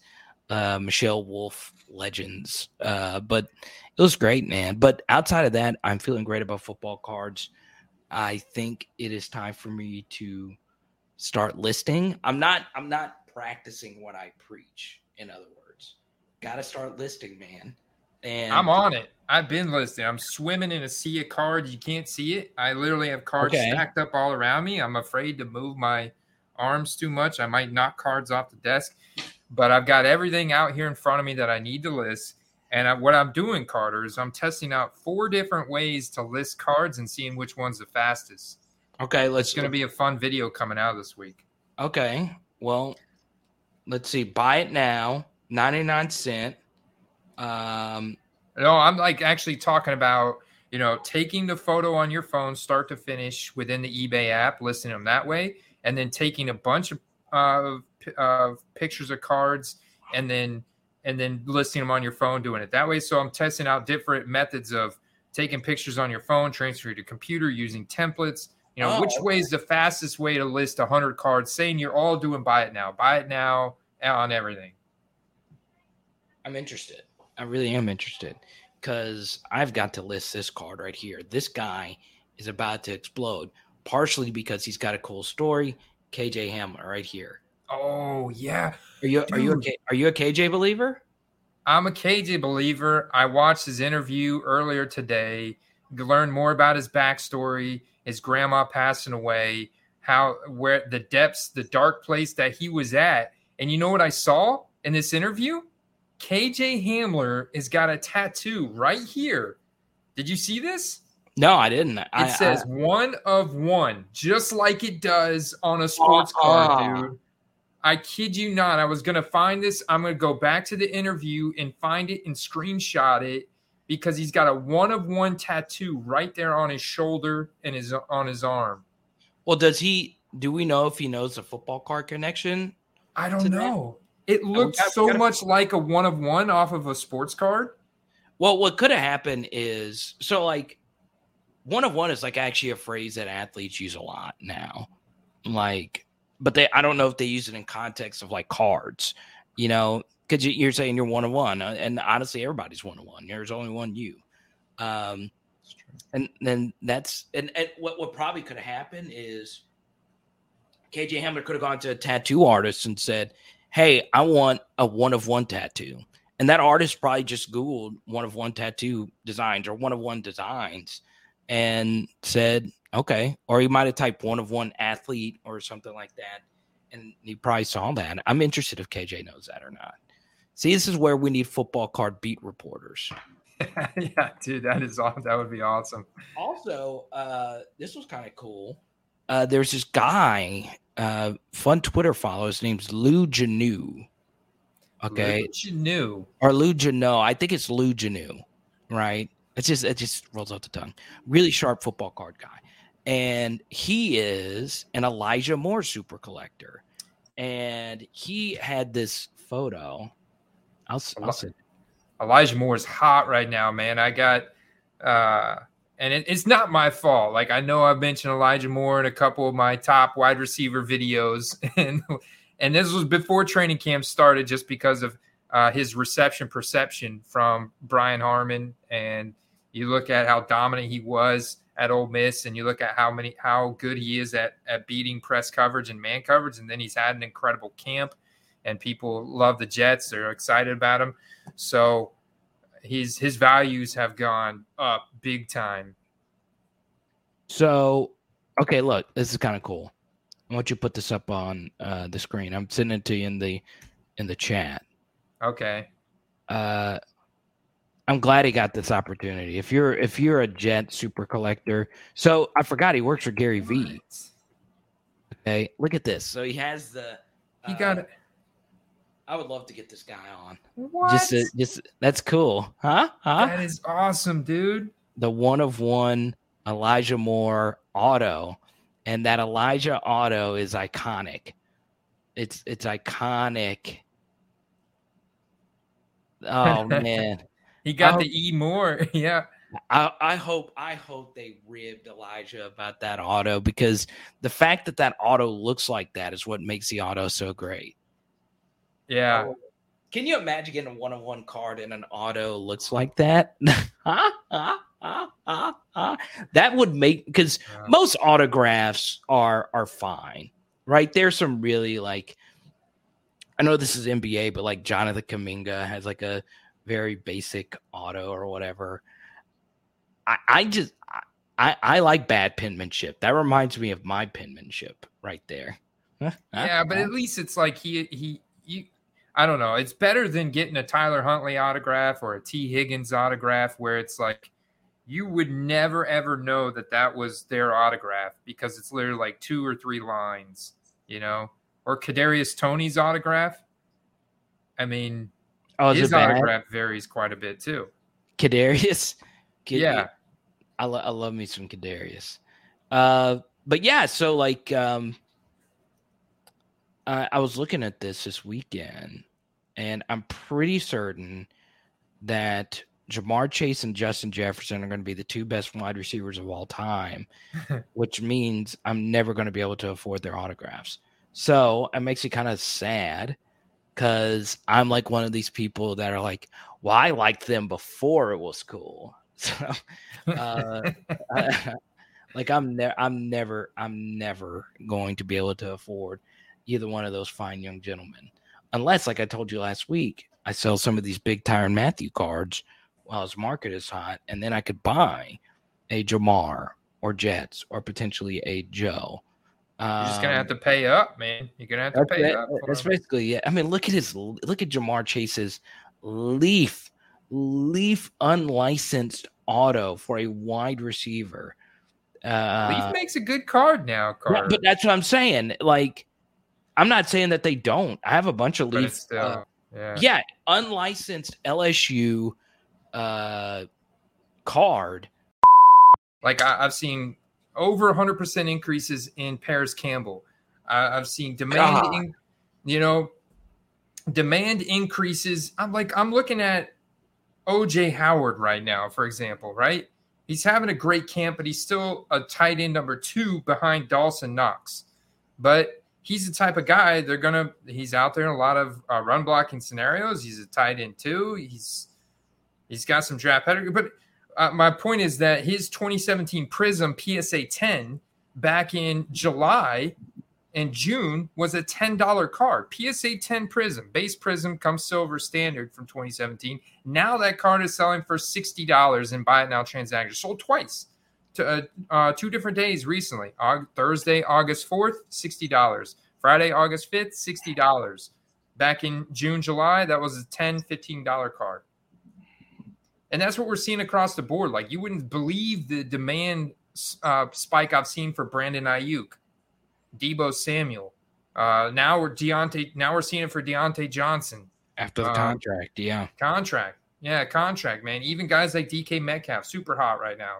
S1: uh, Michelle Wolf legends. Uh, but it was great, man. But outside of that, I'm feeling great about football cards. I think it is time for me to start listing. I'm not I'm not practicing what I preach, in other words. Gotta start listing, man. And
S2: I'm on it. I've been listening. I'm swimming in a sea of cards. You can't see it. I literally have cards
S1: Okay.
S2: stacked up all around me. I'm afraid to move my arms too much. I might knock cards off the desk, but I've got everything out here in front of me that I need to list. And I, what I'm doing, Carter, is I'm testing out four different ways to list cards and seeing which one's the fastest.
S1: okay, let's
S2: It's going to be a fun video coming out this week.
S1: Okay. Well, let's see. Buy it now, 99 cent. Um
S2: No, I'm like actually talking about, you know, taking the photo on your phone, start to finish within the eBay app, listing them that way, and then taking a bunch of of, of pictures of cards and then and then listing them on your phone, doing it that way. So I'm testing out different methods of taking pictures on your phone, transferring to computer using templates. You know,
S1: Oh,
S2: which
S1: okay.
S2: way is the fastest way to list 100 cards? Saying you're all doing buy it now, buy it now on everything.
S1: I'm interested. I really am interested because I've got to list this card right here. This guy is about to explode, partially because he's got a cool story. KJ Hamler right here.
S2: Oh yeah,
S1: Are you are you a,
S2: Dude.
S1: Are you a KJ believer?
S2: I'm a KJ believer. I watched his interview earlier today, learned more about his backstory, his grandma passing away. how where the depths, the dark place that he was at. And you know what I saw in this interview? KJ Hamler has got a tattoo right here. Did you see this?
S1: No, I didn't.
S2: It
S1: I,
S2: says
S1: I,
S2: one of one, just like it does on a sports
S1: uh-huh.
S2: card, dude. I kid you not. I was gonna find this. I'm gonna go back to the interview and find it and screenshot it because he's got a one of one tattoo right there on his shoulder and his on his arm.
S1: well, does he? Do we know if he knows the football card connection?
S2: I don't know. It looked
S1: gotta-
S2: so
S1: gotta-
S2: much like a one of one off of a sports card.
S1: Well, what could have happened is so like one of one is like actually a phrase that athletes use a lot now. Like, but they I don't know if they use it in context of like cards, you know, because you're saying you're one of one, uh, and honestly, everybody's one of one. There's only one you. Um, and then that's and, and what what probably could have happened is KJ Hamler could have gone to a tattoo artist and said, "Hey, I want a one of one tattoo." And that artist probably just Googled one of one tattoo designs or one of one designs and said, okay. Or he might have typed one of one athlete or something like that. And he probably saw that. I'm interested if KJ knows that or not. See, this is where we need football card beat reporters.
S2: yeah, dude, that is awesome. that would be awesome.
S1: Also, uh, this was kind of cool. Uh, there's this guy, uh, fun Twitter follow. His name's Lou Janu. Okay.
S2: What you
S1: or Lou Janu. I think it's Lou Janu, right? It's just it just rolls off the tongue. Really sharp football card guy, and he is an Elijah Moore super collector, and he had this photo. I'll, I'll
S2: Eli- Elijah Moore is hot right now, man. I got, uh, and it, it's not my fault. Like I know I've mentioned Elijah Moore in a couple of my top wide receiver videos, and and this was before training camp started, just because of uh, his reception perception from Brian Harmon. And you look at how dominant he was at Ole Miss, and you look at how many how good he is at at beating press coverage and man coverage, and then he's had an incredible camp, and people love the Jets. They're excited about him. So his his values have gone up big time.
S1: So, okay, look, this is kind of cool. I want you to put this up on uh, the screen. I'm sending it to you in the in the chat.
S2: Okay.
S1: uh I'm glad he got this opportunity. If you're if you're a jet super collector, so I forgot he works for Gary Vee. Okay, look at this. So he has the.
S2: He
S1: uh,
S2: got it.
S1: I would love to get this guy on.
S2: What?
S1: Just, to, just that's cool, huh? Huh?
S2: that is awesome, dude.
S1: the one of one Elijah Moore auto, and that Elijah auto is iconic. It's it's iconic. Oh man.
S2: He got
S1: Oh.
S2: the E more. yeah.
S1: I, I hope I hope they ribbed Elijah about that auto because the fact that that auto looks like that is what makes the auto so great.
S2: Yeah.
S1: Oh, can you imagine getting a one on one card and an auto looks like that? Huh? Huh? Huh? Huh? That would make because
S2: Yeah.
S1: most autographs are are fine, right? There's some really like I know this is NBA, but like Jonathan Kuminga has like a very basic auto or whatever. I, I just I, I like bad penmanship. That reminds me of my penmanship right there. Huh?
S2: Yeah, but at least it's like he he you I don't know. It's better than getting a Tyler Huntley autograph or a Tee Higgins autograph where it's like you would never ever know that that was their autograph because it's literally like two or three lines, you know. Or Kadarius Toney's autograph. I mean,
S1: oh, is
S2: his
S1: bad?
S2: autograph varies quite a bit too.
S1: Kadarius. Kid-
S2: Yeah.
S1: I, lo- I love me some Kadarius. Uh, but yeah, so like, um, I, I was looking at this this weekend, and I'm pretty certain that Ja'Marr Chase and Justin Jefferson are going to be the two best wide receivers of all time, which means I'm never going to be able to afford their autographs. So it makes me kind of sad because I'm like one of these people that are like, well, I liked them before it was cool. So, uh, like I'm never, I'm never, I'm never going to be able to afford either one of those fine young gentlemen, unless, like I told you last week, I sell some of these big Tyrann Mathieu cards while his market is hot, and then I could buy a Ja'Marr or Jets or potentially a Joe
S2: You're just gonna have to pay up, man. You're gonna have to pay
S1: that's,
S2: up.
S1: That's basically yeah. I mean, look at his look at Ja'Marr Chase's Leaf Leaf unlicensed auto for a wide receiver.
S2: Uh, Leaf makes a good card now,
S1: Yeah, but that's what I'm saying. Like, I'm not saying that they don't. I have a bunch of. Still, uh, yeah. yeah, unlicensed LSU uh, card.
S2: Like I, have seen over 100% increases in Parris Campbell. I, have seen demand, in, you know, demand increases. I'm like, I'm looking at OJ Howard right now, for example, right? He's having a great camp, but he's still a tight end number two behind Dawson Knox. But he's the type of guy they're gonna. He's out there in a lot of uh, run blocking scenarios. He's a tight end too. He's he's got some draft pedigree. But uh, my point is that his 2017 Prizm PSA 10 back in July and June was a $10 card. PSA 10 Prizm, base Prizm comes silver standard from 2017. Now that card is selling for $60 in buy it now transactions. Sold twice to uh, uh, two different days recently. Thursday, August 4th, $60. Friday, August 5th, $60. Back in June, July, that was a $10, $15 card. And that's what we're seeing across the board. Like you wouldn't believe the demand uh, spike I've seen for Brandon Aiyuk Deebo Samuel. Uh, now we're Diontae. Now we're seeing it for Diontae Johnson
S1: after the uh, contract. Yeah,
S2: contract. Yeah, contract, man. Even guys like DK Metcalf, super hot right now.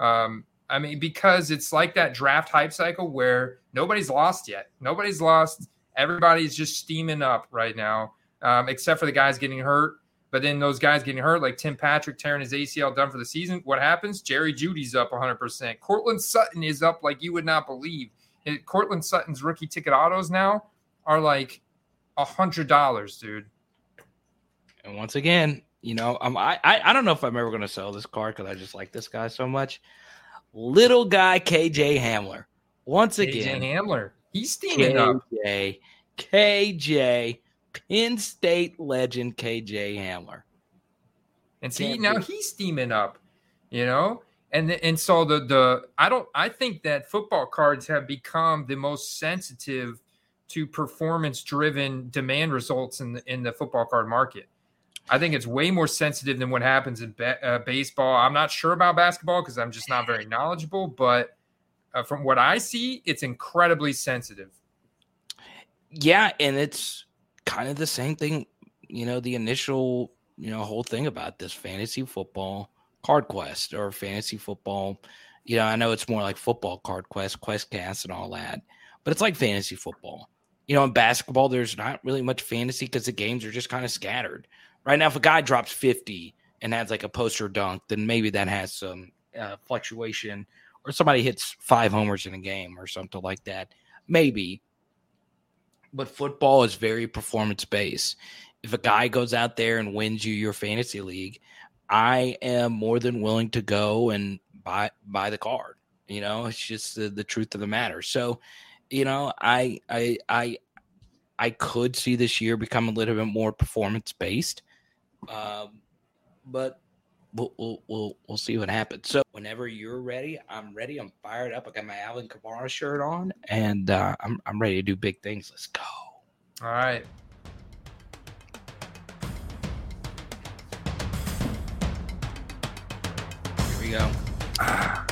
S2: Um, I mean, because it's like that draft hype cycle where nobody's lost yet. Nobody's lost. Everybody's just steaming up right now, um, except for the guys getting hurt. But then those guys getting hurt, like Tim Patrick tearing his ACL done for the season, what happens? Jerry Jeudy's up 100%. Courtland Sutton is up like you would not believe. Courtland Sutton's rookie ticket autos now are like a hundred dollars, dude.
S1: And once again, you know, um, I, I I don't know if I'm ever going to sell this card because I just like this guy so much. Little guy KJ Hamler. Once again,
S2: KJ Hamler. He's steaming KJ, up.
S1: KJ, Penn State legend KJ Hamler.
S2: And see, Can't now be. he's steaming up. You know, and and so the the I don't I think that football cards have become the most sensitive to performance driven demand results in the, in the football card market. I think it's way more sensitive than what happens in be, uh, baseball. I'm not sure about basketball because I'm just not very knowledgeable, but uh, from what I see, it's incredibly sensitive.
S1: Yeah, and it's kind of the same thing. You know, the initial you know whole thing about this fantasy football Card Quest or fantasy football. You know, I know it's more like football Card Quest, quest cast, and all that, but it's like fantasy football. You know, in basketball, there's not really much fantasy because the games are just kind of scattered. Right now, if a guy drops 50 and has like a poster dunk, then maybe that has some uh, fluctuation, or somebody hits five homers in a game or something like that. Maybe. But football is very performance based. If a guy goes out there and wins you your fantasy league, I am more than willing to go and buy buy the card. You know, it's just the, the truth of the matter. So, you know, I I I I could see this year become a little bit more performance based, um, but we'll, we'll we'll we'll see what happens. So, whenever you're ready, I'm ready. I'm fired up. I got my Alvin Kamara shirt on, and uh, I'm I'm ready to do big things. Let's go.
S2: All right.
S1: Here we go.